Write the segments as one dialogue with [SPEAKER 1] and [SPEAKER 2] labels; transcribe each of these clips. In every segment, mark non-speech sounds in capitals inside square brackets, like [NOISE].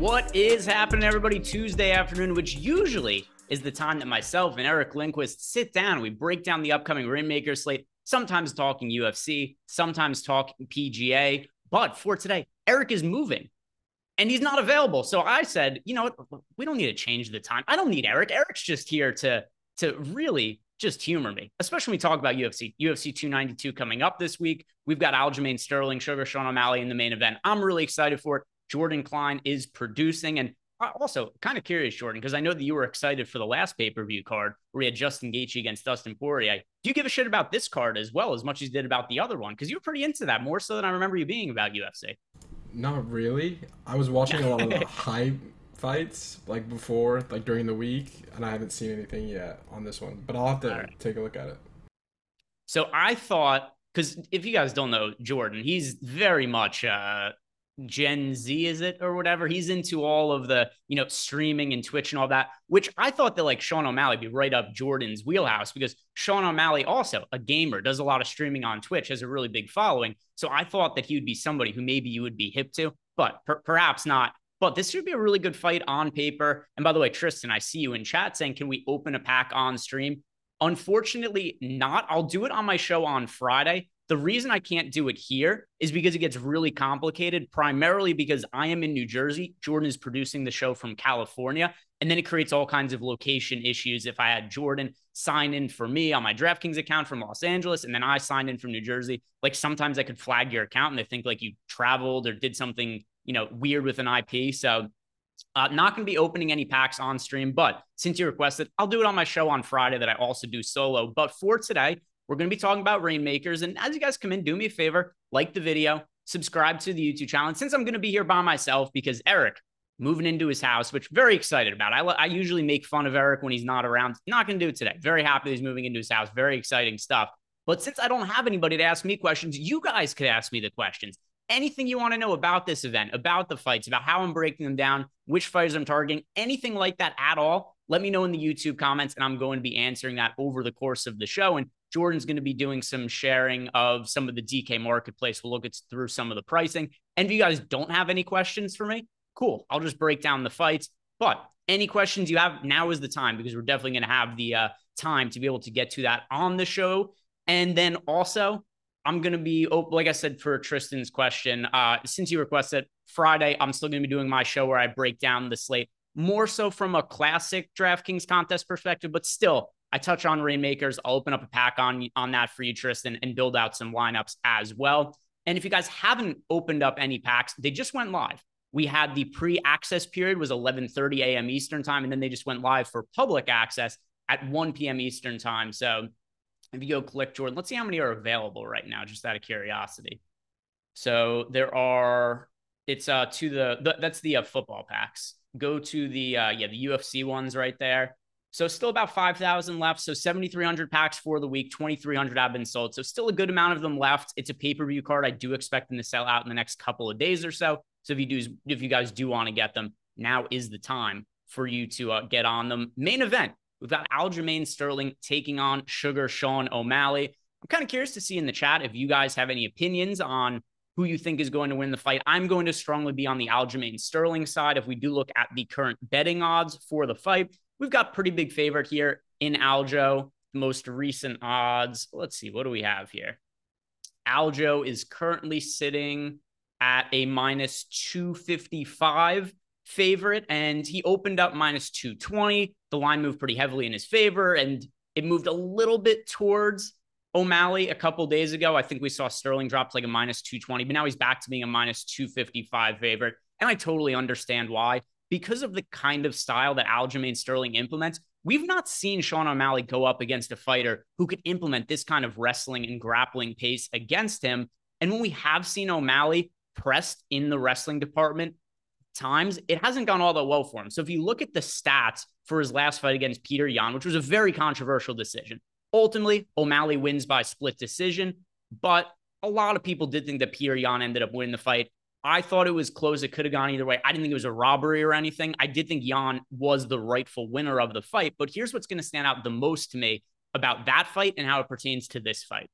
[SPEAKER 1] What is happening, everybody? Tuesday afternoon, which usually is the time that myself and Eric Lindquist sit down. We break down the upcoming Reignmaker slate, sometimes talking UFC, sometimes talking PGA. But for today, Eric is moving and he's not available. So I said, you know? We don't need to change the time. I don't need Eric. Eric's just here to to really just humor me, especially when we talk about UFC. UFC 292 coming up this week. We've got Aljamain Sterling, Sugar Sean O'Malley in the main event. I'm really excited for it. Jordan Klein is producing. And also, kind of curious, Jordan, because I know that you were excited for the last pay per view card where we had Justin Gaethje against Dustin Poirier. Do you give a shit about this card as well as much as you did about the other one? Because you were pretty into that more so than I remember you being about UFC.
[SPEAKER 2] Not really. I was watching a lot of [LAUGHS] the hype fights like before, like during the week, and I haven't seen anything yet on this one. But I'll have to right. take a look at it.
[SPEAKER 1] So I thought, because if you guys don't know Jordan, he's very much uh, Gen Z, is it or whatever? He's into all of the, you know, streaming and Twitch and all that, which I thought that like Sean O'Malley be right up Jordan's wheelhouse because Sean O'Malley also a gamer, does a lot of streaming on Twitch, has a really big following. So I thought that he would be somebody who maybe you would be hip to, but per- perhaps not. But this should be a really good fight on paper. And by the way, Tristan, I see you in chat saying, can we open a pack on stream? Unfortunately, not. I'll do it on my show on Friday. The reason I can't do it here is because it gets really complicated, primarily because I am in New Jersey. Jordan is producing the show from California. And then it creates all kinds of location issues. If I had Jordan sign in for me on my DraftKings account from Los Angeles, and then I signed in from New Jersey, like sometimes I could flag your account and they think like you traveled or did something, you know, weird with an IP. So uh, not going to be opening any packs on stream, but since you requested, I'll do it on my show on Friday that I also do solo. But for today, we're going to be talking about Reignmakers. And as you guys come in, do me a favor, like the video, subscribe to the YouTube channel. And since I'm going to be here by myself because Eric moving into his house, which very excited about. I, I usually make fun of Eric when he's not around. Not going to do it today. Very happy he's moving into his house. Very exciting stuff. But since I don't have anybody to ask me questions, you guys could ask me the questions. Anything you want to know about this event, about the fights, about how I'm breaking them down, which fighters I'm targeting, anything like that at all, let me know in the YouTube comments, and I'm going to be answering that over the course of the show. And Jordan's going to be doing some sharing of some of the DK marketplace. We'll look at through some of the pricing. And if you guys don't have any questions for me, cool. I'll just break down the fights. But any questions you have, now is the time because we're definitely going to have the uh, time to be able to get to that on the show. And then also, I'm going to be, oh, like I said, for Tristan's question, uh, since you requested Friday, I'm still going to be doing my show where I break down the slate more so from a classic DraftKings contest perspective, but still I touch on Reignmakers. I'll open up a pack on on that for you, Tristan, and build out some lineups as well. And if you guys haven't opened up any packs, they just went live. We had the pre-access period was 11:30 a.m. Eastern time, and then they just went live for public access at 1 p.m. Eastern time. So if you go click Jordan, let's see how many are available right now, just out of curiosity. So there are. It's uh to the, the that's the uh, football packs. Go to the uh yeah the UFC ones right there. So still about 5,000 left. So 7,300 packs for the week, 2,300 have been sold. So still a good amount of them left. It's a pay-per-view card. I do expect them to sell out in the next couple of days or so. So if you do, if you guys do want to get them, now is the time for you to uh, get on them. Main event, we've got Aljamain Sterling taking on Sugar Sean O'Malley. I'm kind of curious to see in the chat if you guys have any opinions on who you think is going to win the fight. I'm going to strongly be on the Aljamain Sterling side. If we do look at the current betting odds for the fight, We've got pretty big favorite here in Aljo. Most recent odds. Let's see, what do we have here? Aljo is currently sitting at a minus 255 favorite, and he opened up minus 220. The line moved pretty heavily in his favor, and it moved a little bit towards O'Malley a couple days ago. I think we saw Sterling drop to like a minus 220, but now he's back to being a minus 255 favorite. And I totally understand why. Because of the kind of style that Aljamain Sterling implements, we've not seen Sean O'Malley go up against a fighter who could implement this kind of wrestling and grappling pace against him. And when we have seen O'Malley pressed in the wrestling department times, it hasn't gone all that well for him. So if you look at the stats for his last fight against Peter Yan, which was a very controversial decision, ultimately O'Malley wins by split decision. But a lot of people did think that Peter Yan ended up winning the fight. I thought it was close. It could have gone either way. I didn't think it was a robbery or anything. I did think Yan was the rightful winner of the fight. But here's what's going to stand out the most to me about that fight and how it pertains to this fight.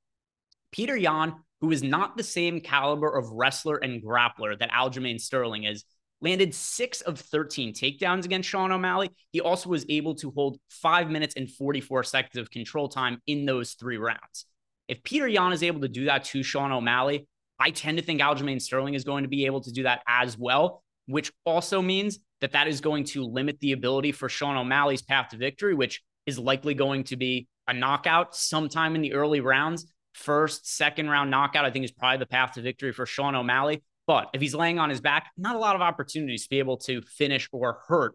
[SPEAKER 1] Peter Yan, who is not the same caliber of wrestler and grappler that Aljamain Sterling is, landed six of 13 takedowns against Sean O'Malley. He also was able to hold five minutes and 44 seconds of control time in those three rounds. If Peter Yan is able to do that to Sean O'Malley, I tend to think Aljamain Sterling is going to be able to do that as well, which also means that that is going to limit the ability for Sean O'Malley's path to victory, which is likely going to be a knockout sometime in the early rounds. First, second round knockout, I think is probably the path to victory for Sean O'Malley. But if he's laying on his back, not a lot of opportunities to be able to finish or hurt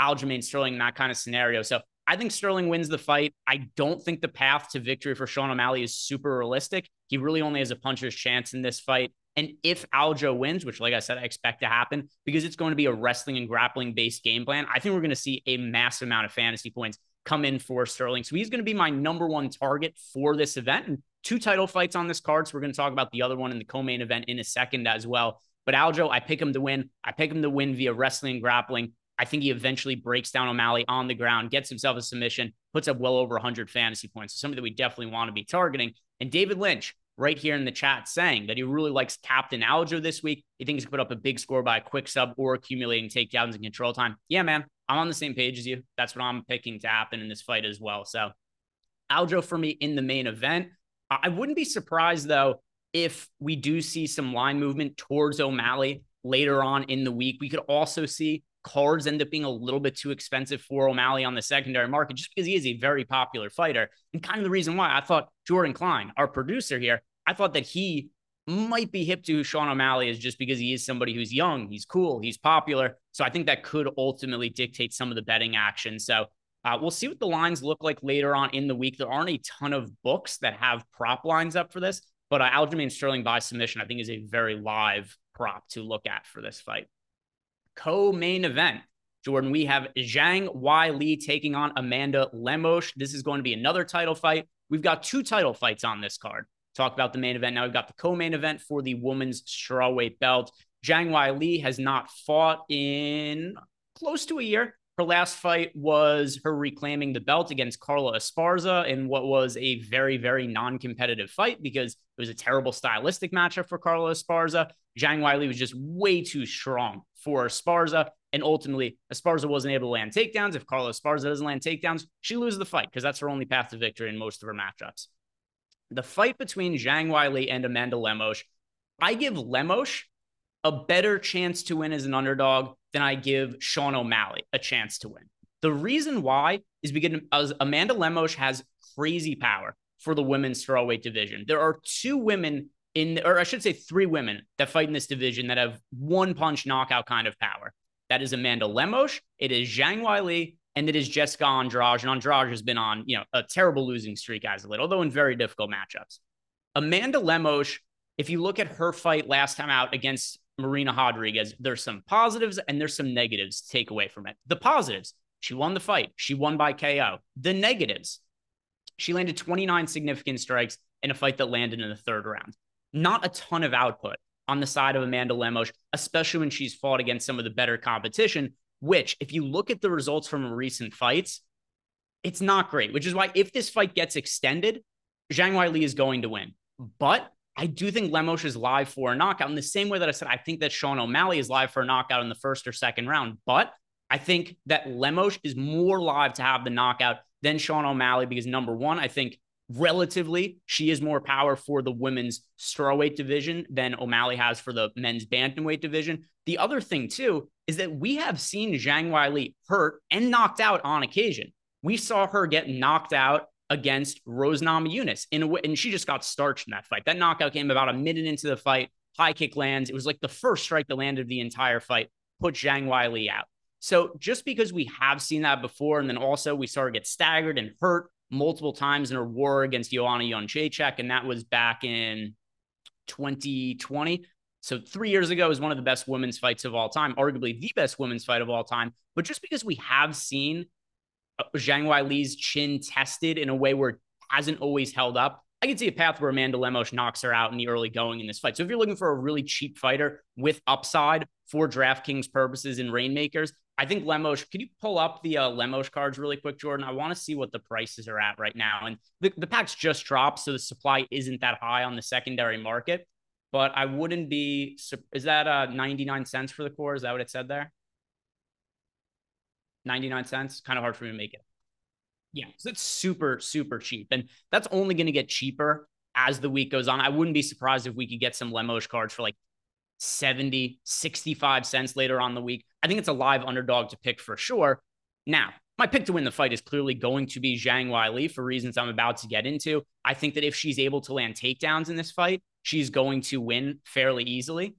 [SPEAKER 1] Aljamain Sterling in that kind of scenario. So I think Sterling wins the fight. I don't think the path to victory for Sean O'Malley is super realistic. He really only has a puncher's chance in this fight. And if Aljo wins, which, like I said, I expect to happen because it's going to be a wrestling and grappling based game plan, I think we're going to see a massive amount of fantasy points come in for Sterling. So he's going to be my number one target for this event. And two title fights on this card. So we're going to talk about the other one in the co main event in a second as well. But Aljo, I pick him to win. I pick him to win via wrestling and grappling. I think he eventually breaks down O'Malley on the ground, gets himself a submission, puts up well over 100 fantasy points. So something that we definitely want to be targeting. And David Lynch, right here in the chat, saying that he really likes Captain Aljo this week. He thinks he put up a big score by a quick sub or accumulating takedowns and control time. Yeah, man, I'm on the same page as you. That's what I'm picking to happen in this fight as well. So Aljo for me in the main event. I wouldn't be surprised though if we do see some line movement towards O'Malley later on in the week. We could also see cards end up being a little bit too expensive for O'Malley on the secondary market just because he is a very popular fighter. And kind of the reason why I thought Jordan Klein, our producer here, I thought that he might be hip to Sean O'Malley is just because he is somebody who's young, he's cool, he's popular. So I think that could ultimately dictate some of the betting action. So uh, we'll see what the lines look like later on in the week. There aren't a ton of books that have prop lines up for this, but uh, Aljamain Sterling by submission, I think, is a very live prop to look at for this fight co-main event. Jordan, we have Zhang Weili taking on Amanda Lemos. This is going to be another title fight. We've got two title fights on this card. Talk about the main event. Now we've got the co-main event for the women's strawweight belt. Zhang Weili has not fought in close to a year. Her last fight was her reclaiming the belt against Carla Esparza in what was a very, very non competitive fight because it was a terrible stylistic matchup for Carla Esparza. Zhang Weili was just way too strong for Esparza. And ultimately, Esparza wasn't able to land takedowns. If Carla Esparza doesn't land takedowns, she loses the fight because that's her only path to victory in most of her matchups. The fight between Zhang Weili and Amanda Lemos, I give Lemos a better chance to win as an underdog than I give Sean O'Malley a chance to win. The reason why is because Amanda Lemos has crazy power for the women's strawweight division. There are two women in, or I should say, three women that fight in this division that have one punch knockout kind of power. That is Amanda Lemos, it is Zhang Weili, and it is Jessica Andrade. And Andrade has been on, you know, a terrible losing streak as of late, although in very difficult matchups. Amanda Lemos, if you look at her fight last time out against Marina Rodriguez, there's some positives and there's some negatives to take away from it. The positives, she won the fight. She won by KO. The negatives, she landed 29 significant strikes in a fight that landed in the third round. Not a ton of output on the side of Amanda Lemos, especially when she's fought against some of the better competition, which, if you look at the results from recent fights, it's not great, which is why if this fight gets extended, Zhang Weili is going to win. But I do think Lemos is live for a knockout in the same way that I said I think that Sean O'Malley is live for a knockout in the first or second round. But I think that Lemos is more live to have the knockout than Sean O'Malley because number one, I think relatively, she is more power for the women's strawweight division than O'Malley has for the men's bantamweight division. The other thing, too, is that we have seen Zhang Weili hurt and knocked out on occasion. We saw her get knocked out against Rose Namajunas in a way, and she just got starched in that fight. That knockout came about a minute into the fight. High kick lands. It was like the first strike that landed of the entire fight, put Zhang Weili out. So just because we have seen that before, and then also we saw her get staggered and hurt multiple times in her war against Joanna Jędrzejczyk, and that was back in 2020. So three years ago was one of the best women's fights of all time, arguably the best women's fight of all time. But just because we have seen uh, Zhang Weili's chin tested in a way where it hasn't always held up, I can see a path where Amanda Lemos knocks her out in the early going in this fight. So if you're looking for a really cheap fighter with upside for DraftKings purposes and Reignmakers, I think Lemos, can you pull up the uh, cards really quick, Jordan? I want to see what the prices are at right now. And the, the packs just dropped, so the supply isn't that high on the secondary market. But I wouldn't be, is that uh, 99 cents for the core? Is that what it said there? 99 cents? Kind of hard for me to make it. Yeah, so it's super, super cheap. And that's only going to get cheaper as the week goes on. I wouldn't be surprised if we could get some Lemos cards for like 70, 65 cents later on the week. I think it's a live underdog to pick for sure. Now, my pick to win the fight is clearly going to be Zhang Weili for reasons I'm about to get into. I think that if she's able to land takedowns in this fight, she's going to win fairly easily.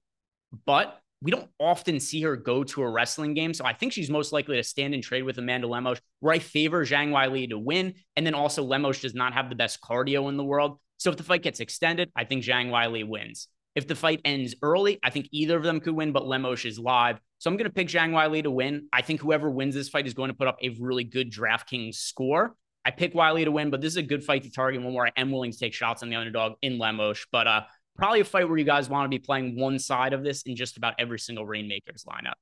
[SPEAKER 1] But we don't often see her go to a wrestling game. So I think she's most likely to stand and trade with Amanda Lemos, where I favor Zhang Weili to win. And then also Lemos does not have the best cardio in the world. So if the fight gets extended, I think Zhang Weili wins. If the fight ends early, I think either of them could win, but Lemos is live. So I'm going to pick Zhang Weili to win. I think whoever wins this fight is going to put up a really good DraftKings score. I pick Weili to win, but this is a good fight to target one where I am willing to take shots on the underdog in Lemos. But uh, probably a fight where you guys want to be playing one side of this in just about every single Reignmakers lineup.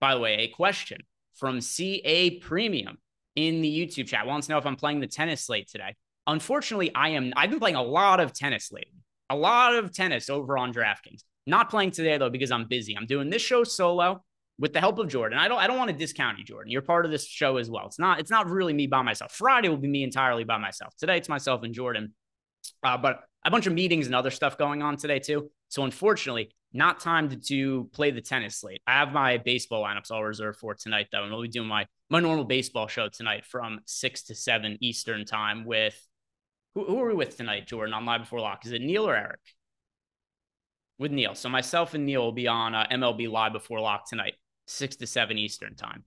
[SPEAKER 1] By the way, a question from CA Premium in the YouTube chat wants to know if I'm playing the tennis slate today. Unfortunately, I am. I've been playing a lot of tennis lately a lot of tennis over on DraftKings. Not playing today though because I'm busy. I'm doing this show solo with the help of Jordan. I don't I don't want to discount you, Jordan. You're part of this show as well. It's not it's not really me by myself. Friday will be me entirely by myself. Today it's myself and Jordan. Uh, but a bunch of meetings and other stuff going on today too. So unfortunately, not time to, to play the tennis slate. I have my baseball lineups all reserved for tonight though, and we'll be doing my my normal baseball show tonight from six to seven Eastern time with who, who are we with tonight, Jordan, on Live Before Lock? Is it Neil or Eric? With Neil. So myself and Neil will be on uh, MLB Live Before Lock tonight, 6 to 7 Eastern time.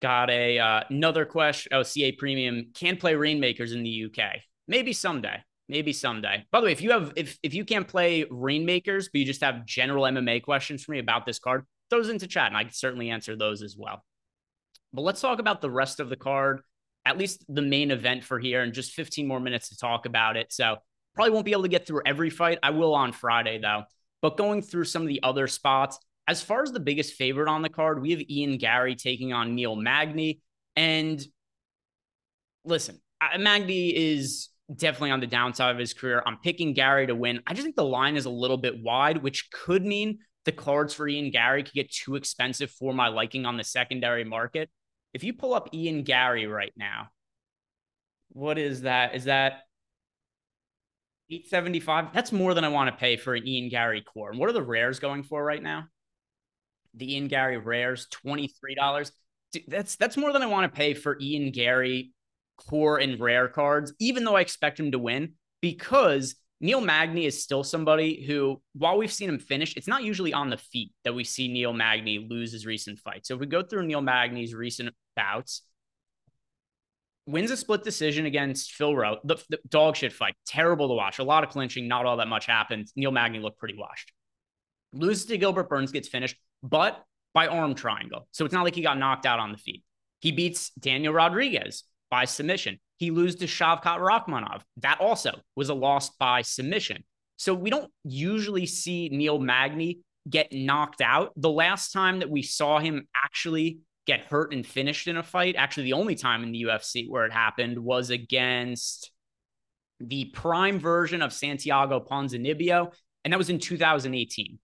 [SPEAKER 1] Got a uh, another question. Oh, CA Premium can play Reignmakers in the UK. Maybe someday. Maybe someday. By the way, if you have if if you can't play Reignmakers, but you just have general MMA questions for me about this card, those into chat, and I can certainly answer those as well. But let's talk about the rest of the card at least the main event for here and just 15 more minutes to talk about it. So probably won't be able to get through every fight. I will on Friday though. But going through some of the other spots, as far as the biggest favorite on the card, we have Ian Garry taking on Neil Magny. And listen, Magny is definitely on the downside of his career. I'm picking Garry to win. I just think the line is a little bit wide, which could mean the cards for Ian Garry could get too expensive for my liking on the secondary market if you pull up Ian Garry right now, what is that? Is that 875? That's more than I want to pay for an Ian Garry core. And what are the rares going for right now? The Ian Garry rares, $23. Dude, that's that's more than I want to pay for Ian Garry core and rare cards, even though I expect him to win, because Neil Magny is still somebody who, while we've seen him finish, it's not usually on the feet that we see Neil Magny lose his recent fight. So if we go through Neil Magny's recent bouts, wins a split decision against Phil Rowe, the, the, dog shit fight, terrible to watch. A lot of clinching, not all that much happened. Neil Magny looked pretty washed. Loses to Gilbert Burns, gets finished, but by arm triangle. So it's not like he got knocked out on the feet. He beats Daniel Rodriguez by submission. He loses to Shavkat Rakhmonov. That also was a loss by submission. So we don't usually see Neil Magny get knocked out. The last time that we saw him actually get hurt and finished in a fight, actually the only time in the UFC where it happened was against the prime version of Santiago Ponzinibbio, and that was in 2018.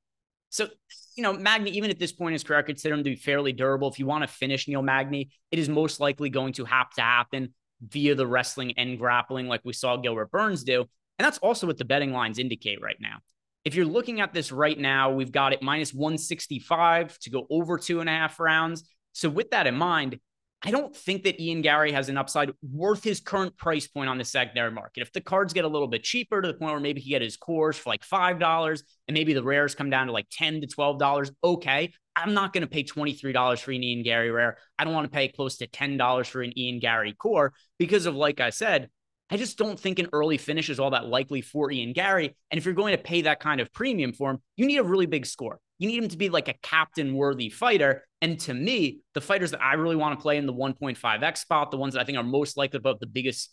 [SPEAKER 1] So, you know, Magny, even at this point in his career, I consider him to be fairly durable. If you want to finish Neil Magny, it is most likely going to have to happen via the wrestling and grappling, like we saw Gilbert Burns do. And that's also what the betting lines indicate right now. If you're looking at this right now, we've got it minus 165 to go over two and a half rounds. So, with that in mind, I don't think that Ian Garry has an upside worth his current price point on the secondary market. If the cards get a little bit cheaper to the point where maybe he get his cores for like $5 and maybe the rares come down to like 10 to $12, okay. I'm not going to pay $23 for an Ian Garry rare. I don't want to pay close to $10 for an Ian Garry core because of, like I said, I just don't think an early finish is all that likely for Ian Garry. And if you're going to pay that kind of premium for him, you need a really big score. You need him to be like a captain worthy fighter. And to me, the fighters that I really want to play in the 1.5x spot, the ones that I think are most likely about the biggest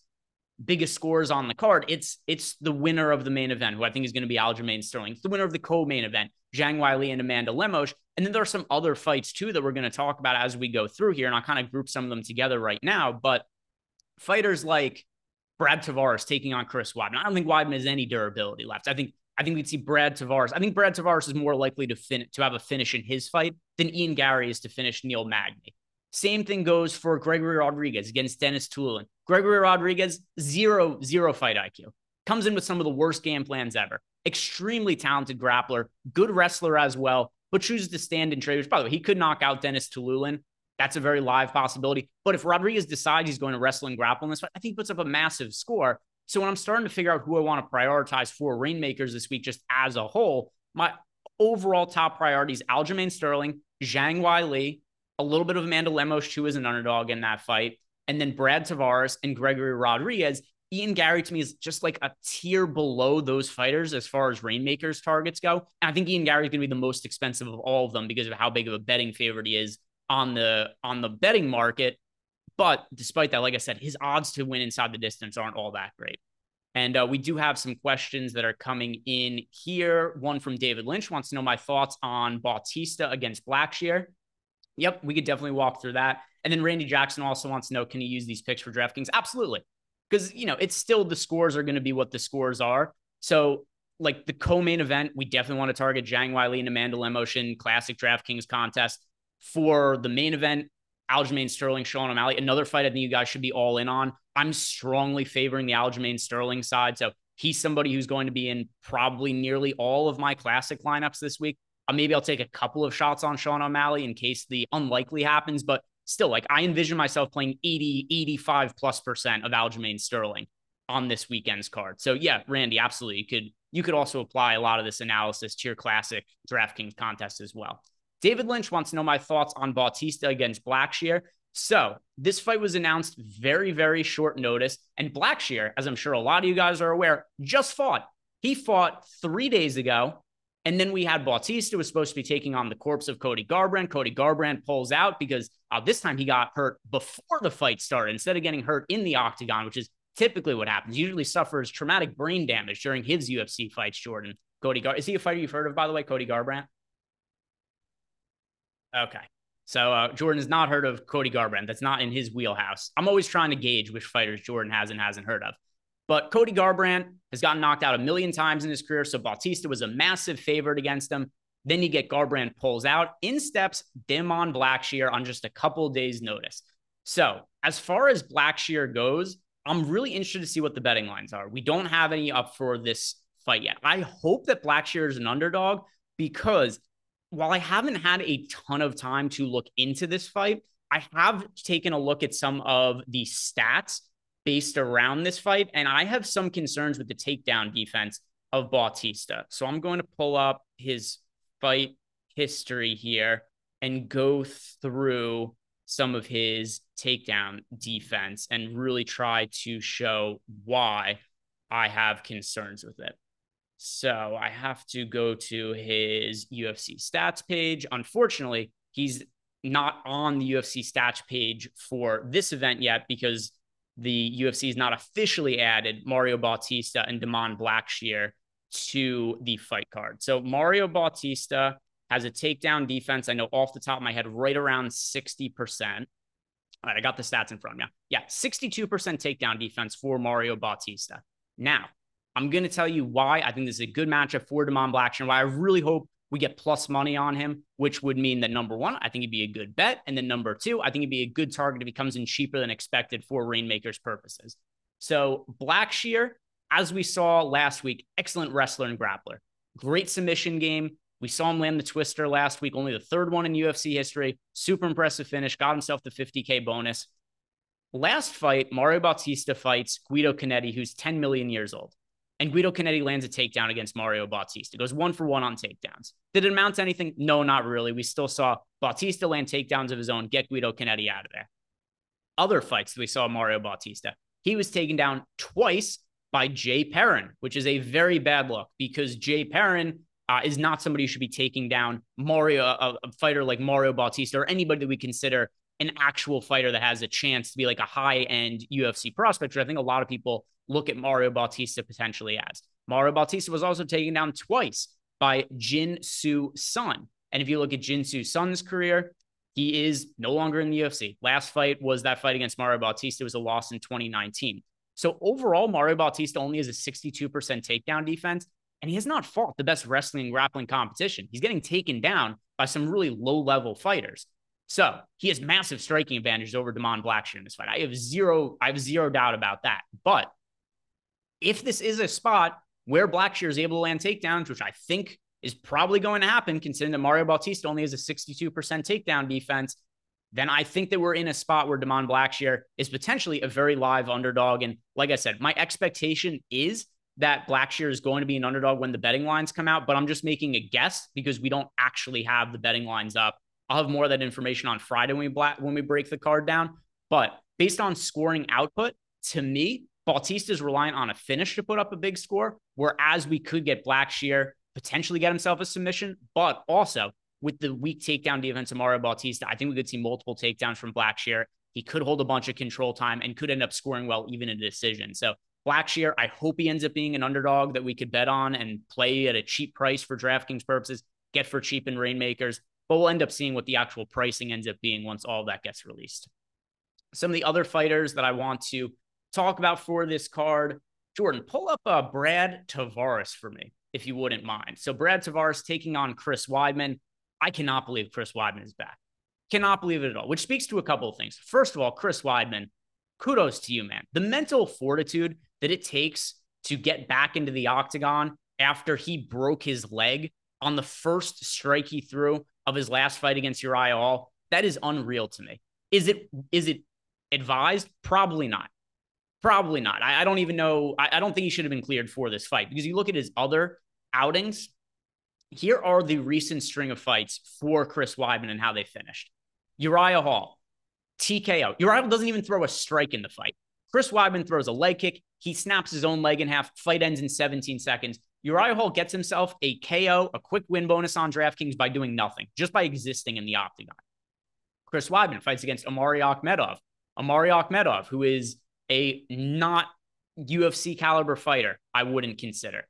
[SPEAKER 1] biggest scores on the card, it's it's the winner of the main event, who I think is going to be Aljamain Sterling. It's the winner of the co-main event, Zhang Weili and Amanda Lemos. And then there are some other fights too that we're going to talk about as we go through here. And I'll kind of group some of them together right now. But fighters like Brad Tavares taking on Chris Weidman. I don't think Weidman has any durability left. I think I think we'd see Brad Tavares. I think Brad Tavares is more likely to fin- to have a finish in his fight than Ian Garry is to finish Neil Magny. Same thing goes for Gregory Rodrigues against Dennis Tulin. Gregory Rodrigues, zero, zero fight IQ. Comes in with some of the worst game plans ever. Extremely talented grappler, good wrestler as well, but chooses to stand in trade, which, by the way, he could knock out Denis Tiuliulin. That's a very live possibility. But if Rodrigues decides he's going to wrestle and grapple in this fight, I think he puts up a massive score. So when I'm starting to figure out who I want to prioritize for Reignmakers this week, just as a whole, my overall top priorities Aljamain Sterling, Zhang Weili, a little bit of Amanda Lemos, is an underdog in that fight, and then Brad Tavares and Gregory Rodrigues. Ian Garry to me is just like a tier below those fighters as far as Reignmakers targets go. And I think Ian Garry is going to be the most expensive of all of them because of how big of a betting favorite he is on the on the betting market. But despite that, like I said, his odds to win inside the distance aren't all that great. And uh, we do have some questions that are coming in here. One from David Lynch wants to know my thoughts on Bautista against Blackshear. Yep, we could definitely walk through that. And then Randy Jackson also wants to know can he use these picks for DraftKings? Absolutely. Because, you know, it's still the scores are going to be what the scores are. So, like the co main event, we definitely want to target Zhang Weili and Amanda Lemos classic DraftKings contest for the main event, Aljamain Sterling, Sean O'Malley, another fight I think you guys should be all in on. I'm strongly favoring the Aljamain Sterling side. So he's somebody who's going to be in probably nearly all of my classic lineups this week. Uh, maybe I'll take a couple of shots on Sean O'Malley in case the unlikely happens, but still, like I envision myself playing 80, 85 plus percent of Aljamain Sterling on this weekend's card. So yeah, Randy, absolutely. You could you could also apply a lot of this analysis to your classic DraftKings contest as well. David Lynch wants to know my thoughts on Bautista against Blackshear. So this fight was announced very, very short notice. And Blackshear, as I'm sure a lot of you guys are aware, just fought. He fought three days ago. And then we had Bautista was supposed to be taking on the corpse of Cody Garbrandt. Cody Garbrandt pulls out because uh, this time he got hurt before the fight started instead of getting hurt in the octagon, which is typically what happens. He usually suffers traumatic brain damage during his UFC fights. Jordan Cody Gar is he a fighter you've heard of by the way? Cody Garbrandt. Okay. So uh, Jordan has not heard of Cody Garbrandt. That's not in his wheelhouse. I'm always trying to gauge which fighters Jordan has and hasn't heard of. But Cody Garbrandt has gotten knocked out a million times in his career. So Bautista was a massive favorite against him. Then you get Garbrandt pulls out. In steps Damon Blackshear on just a couple days' notice. So as far as Blackshear goes, I'm really interested to see what the betting lines are. We don't have any up for this fight yet. I hope that Blackshear is an underdog because while I haven't had a ton of time to look into this fight, I have taken a look at some of the stats based around this fight, and I have some concerns with the takedown defense of Bautista. So I'm going to pull up his fight history here and go through some of his takedown defense and really try to show why I have concerns with it. So I have to go to his UFC stats page. Unfortunately, he's not on the UFC stats page for this event yet because the UFC has not officially added Mario Bautista and Damon Blackshear to the fight card. So Mario Bautista has a takedown defense. I know off the top of my head, right around 60%. All right, I got the stats in front of me. Yeah, 62% takedown defense for Mario Bautista. Now, I'm going to tell you why I think this is a good matchup for Damon Blackshear, why I really hope we get plus money on him, which would mean that number one, I think he'd be a good bet. And then number two, I think he'd be a good target if he comes in cheaper than expected for Reignmaker's purposes. So Blackshear, as we saw last week, excellent wrestler and grappler. Great submission game. We saw him land the twister last week, only the third one in UFC history. Super impressive finish, got himself the 50K bonus. Last fight, Mario Bautista fights Guido Canetti, who's 10 million years old. And Guido Canetti lands a takedown against Mario Bautista. Goes one for one on takedowns. Did it amount to anything? No, not really. We still saw Bautista land takedowns of his own, get Guido Canetti out of there. Other fights we saw Mario Bautista. He was taken down twice by Jay Perrin, which is a very bad look because Jay Perrin uh, is not somebody who should be taking down Mario, a, a fighter like Mario Bautista or anybody that we consider an actual fighter that has a chance to be like a high end UFC prospect, which I think a lot of people look at Mario Bautista potentially as. Mario Bautista was also taken down twice by Jin Soo Son. And if you look at Jin Soo Son's career, he is no longer in the UFC. Last fight was that fight against Mario Bautista. It was a loss in 2019. So overall, Mario Bautista only has a 62% takedown defense, and he has not fought the best wrestling and grappling competition. He's getting taken down by some really low level fighters. So he has massive striking advantages over Damon Blackshear in this fight. I have zero, I have zero doubt about that. But if this is a spot where Blackshear is able to land takedowns, which I think is probably going to happen, considering that Mario Bautista only has a 62% takedown defense, then I think that we're in a spot where Damon Blackshear is potentially a very live underdog. And like I said, my expectation is that Blackshear is going to be an underdog when the betting lines come out, but I'm just making a guess because we don't actually have the betting lines up. I'll have more of that information on Friday when we when we break the card down. But based on scoring output, to me, Bautista is reliant on a finish to put up a big score, whereas we could get Blackshear potentially get himself a submission, but also with the weak takedown defense of Mario Bautista, I think we could see multiple takedowns from Blackshear. He could hold a bunch of control time and could end up scoring well, even in a decision. So Blackshear, I hope he ends up being an underdog that we could bet on and play at a cheap price for DraftKings purposes, get for cheap in Reignmakers. But we'll end up seeing what the actual pricing ends up being once all that gets released. Some of the other fighters that I want to talk about for this card, Jordan, pull up uh, Brad Tavares for me, if you wouldn't mind. So Brad Tavares taking on Chris Weidman. I cannot believe Chris Weidman is back. Cannot believe it at all, which speaks to a couple of things. First of all, Chris Weidman, kudos to you, man. The mental fortitude that it takes to get back into the octagon after he broke his leg on the first strike he threw of his last fight against Uriah Hall, that is unreal to me. Is it is it advised? Probably not. Probably not. I, I don't even know. I, I don't think he should have been cleared for this fight because you look at his other outings here are the recent string of fights for Chris Weidman and how they finished. Uriah Hall, TKO. Uriah doesn't even throw a strike in the fight. Chris Weidman throws a leg kick. He snaps his own leg in half. Fight ends in 17 seconds. Uriah Hall gets himself a KO, a quick win bonus on DraftKings by doing nothing, just by existing in the octagon. Chris Weidman fights against Omari Akhmedov. Omari Akhmedov, who is a not UFC caliber fighter, I wouldn't consider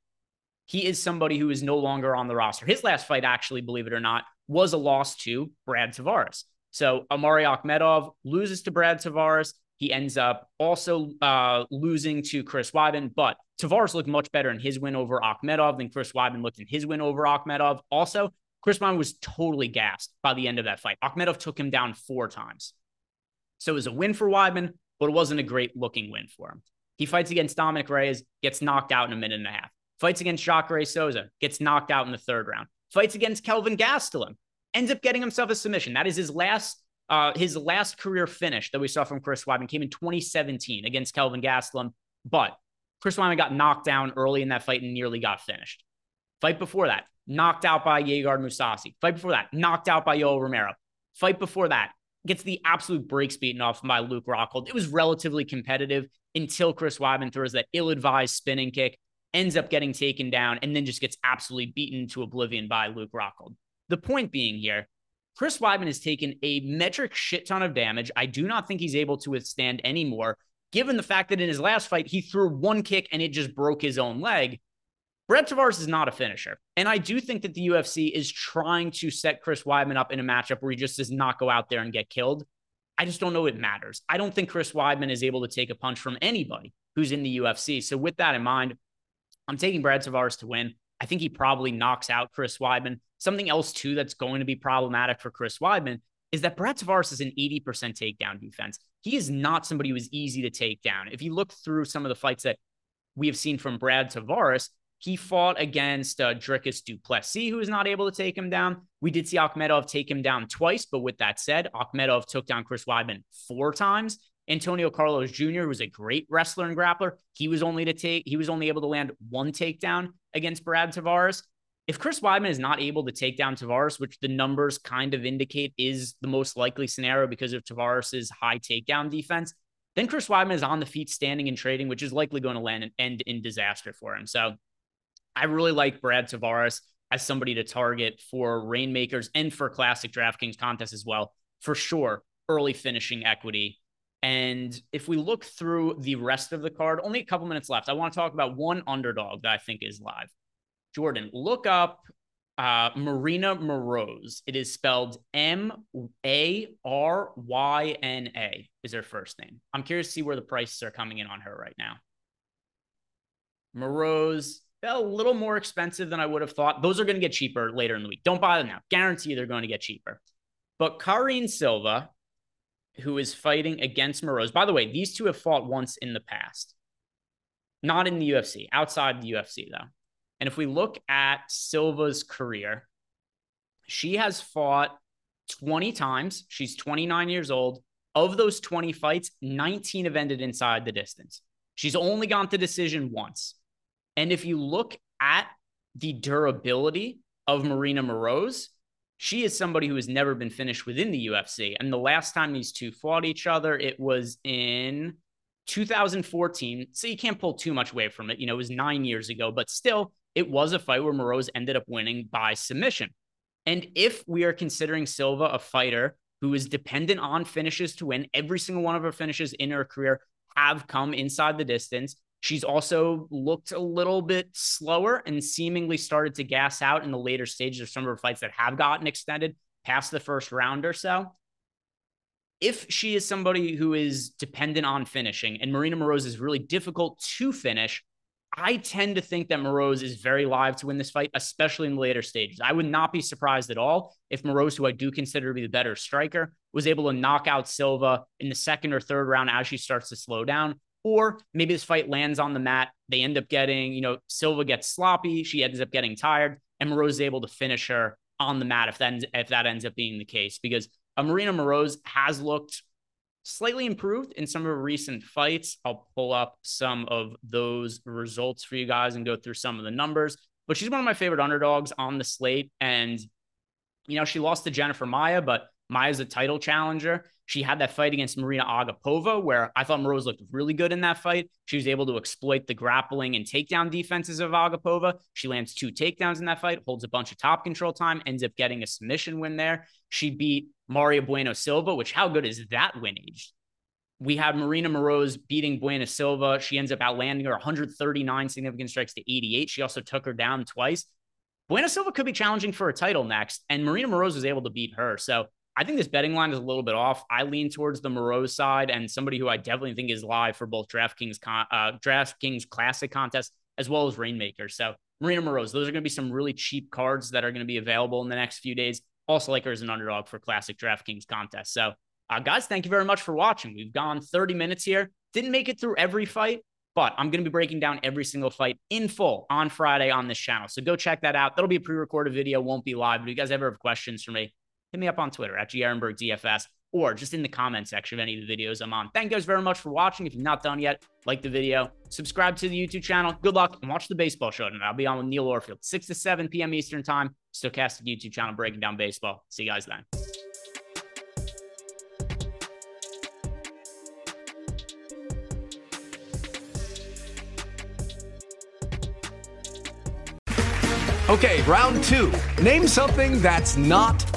[SPEAKER 1] he is somebody who is no longer on the roster. His last fight, actually, believe it or not, was a loss to Brad Tavares. So Omari Akhmedov loses to Brad Tavares. He ends up also uh, losing to Chris Weidman, but Tavares looked much better in his win over Akhmedov than Chris Weidman looked in his win over Akhmedov. Also, Chris Weidman was totally gassed by the end of that fight. Akhmedov took him down four times. So it was a win for Weidman, but it wasn't a great looking win for him. He fights against Dominick Reyes, gets knocked out in a minute and a half. Fights against Jacare Souza, gets knocked out in the third round. Fights against Kelvin Gastelum, ends up getting himself a submission. That is his last uh, his last career finish that we saw from Chris Weidman came in 2017 against Kelvin Gastelum, but Chris Weidman got knocked down early in that fight and nearly got finished. Fight before that, knocked out by Gegard Mousasi. Fight before that, knocked out by Yoel Romero. Fight before that, gets the absolute brakes beaten off by Luke Rockhold. It was relatively competitive until Chris Weidman throws that ill-advised spinning kick ends up getting taken down, and then just gets absolutely beaten to oblivion by Luke Rockhold. The point being here, Chris Weidman has taken a metric shit ton of damage. I do not think he's able to withstand anymore, given the fact that in his last fight, he threw one kick and it just broke his own leg. Brett Tavares is not a finisher. And I do think that the UFC is trying to set Chris Weidman up in a matchup where he just does not go out there and get killed. I just don't know it matters. I don't think Chris Weidman is able to take a punch from anybody who's in the UFC. So, with that in mind, I'm taking Brad Tavares to win. I think he probably knocks out Chris Weidman. Something else, too, that's going to be problematic for Chris Weidman is that Brad Tavares is an 80% takedown defense. He is not somebody who is easy to take down. If you look through some of the fights that we have seen from Brad Tavares, he fought against uh, Dricus Du Plessis, who was not able to take him down. We did see Akhmedov take him down twice, but with that said, Akhmedov took down Chris Weidman four times. Antonio Carlos Jr., was a great wrestler and grappler, he was only to take he was only able to land one takedown against Brad Tavares. If Chris Weidman is not able to take down Tavares, which the numbers kind of indicate is the most likely scenario because of Tavares's high takedown defense, then Chris Weidman is on the feet standing and trading, which is likely going to land and end in disaster for him. So I really like Brad Tavares as somebody to target for Reignmakers and for classic DraftKings contests as well. For sure, early finishing equity. And if we look through the rest of the card, only a couple minutes left. I want to talk about one underdog that I think is live. Jordan, look up uh, Maryna Moroz. It is spelled M A R Y N A, is her first name. I'm curious to see where the prices are coming in on her right now. Moroz a little more expensive than I would have thought. Those are going to get cheaper later in the week. Don't buy them now. Guarantee they're going to get cheaper. But Karine Silva, who is fighting against Moroz, by the way, these two have fought once in the past, not in the UFC, outside the UFC, though. And if we look at Silva's career, she has fought 20 times. She's 29 years old. Of those 20 fights, 19 have ended inside the distance. She's only gone to decision once. And if you look at the durability of Maryna Moroz, she is somebody who has never been finished within the UFC. And the last time these two fought each other, it was in 2014. So you can't pull too much away from it. You know, it was nine years ago, but still, it was a fight where Moroz ended up winning by submission. And if we are considering Silva a fighter who is dependent on finishes to win, every single one of her finishes in her career have come inside the distance. She's also looked a little bit slower and seemingly started to gas out in the later stages of some of her fights that have gotten extended past the first round or so. If she is somebody who is dependent on finishing, and Maryna Moroz is really difficult to finish, I tend to think that Moroz is very live to win this fight, especially in the later stages. I would not be surprised at all if Moroz, who I do consider to be the better striker, was able to knock out Silva in the second or third round as she starts to slow down. Or maybe this fight lands on the mat. They end up getting, you know, Silva gets sloppy. She ends up getting tired, and Moroz is able to finish her on the mat if that if that ends up being the case. Because Maryna Moroz has looked slightly improved in some of her recent fights. I'll pull up some of those results for you guys and go through some of the numbers. But she's one of my favorite underdogs on the slate, and you know she lost to Jennifer Maia, but Maia's a title challenger. She had that fight against Marina Agapova, where I thought Moroz looked really good in that fight. She was able to exploit the grappling and takedown defenses of Agapova. She lands two takedowns in that fight, holds a bunch of top control time, ends up getting a submission win there. She beat Mayra Bueno Silva, which how good is that win aged? We have Maryna Moroz beating Bueno Silva. She ends up outlanding her 139 significant strikes to 88. She also took her down twice. Bueno Silva could be challenging for a title next, and Maryna Moroz was able to beat her. So I think this betting line is a little bit off. I lean towards the Moroz side and somebody who I definitely think is live for both DraftKings con- uh, DraftKings Classic contest as well as Reignmaker. So Maryna Moroz, those are going to be some really cheap cards that are going to be available in the next few days. Also, like her as an underdog for Classic DraftKings contest. So, uh, guys, thank you very much for watching. We've gone 30 minutes here. Didn't make it through every fight, but I'm going to be breaking down every single fight in full on Friday on this channel. So go check that out. That'll be a pre-recorded video, won't be live. But if you guys ever have questions for me, hit me up on Twitter at DFS or just in the comment section of any of the videos I'm on. Thank you guys very much for watching. If you've not done yet, like the video, subscribe to the YouTube channel. Good luck and watch the baseball show tonight. I'll be on with Neil Orfield, 6 to 7 p.m. Eastern Time. Stokastic YouTube channel breaking down baseball. See you guys then.
[SPEAKER 3] Okay, round two. Name something that's not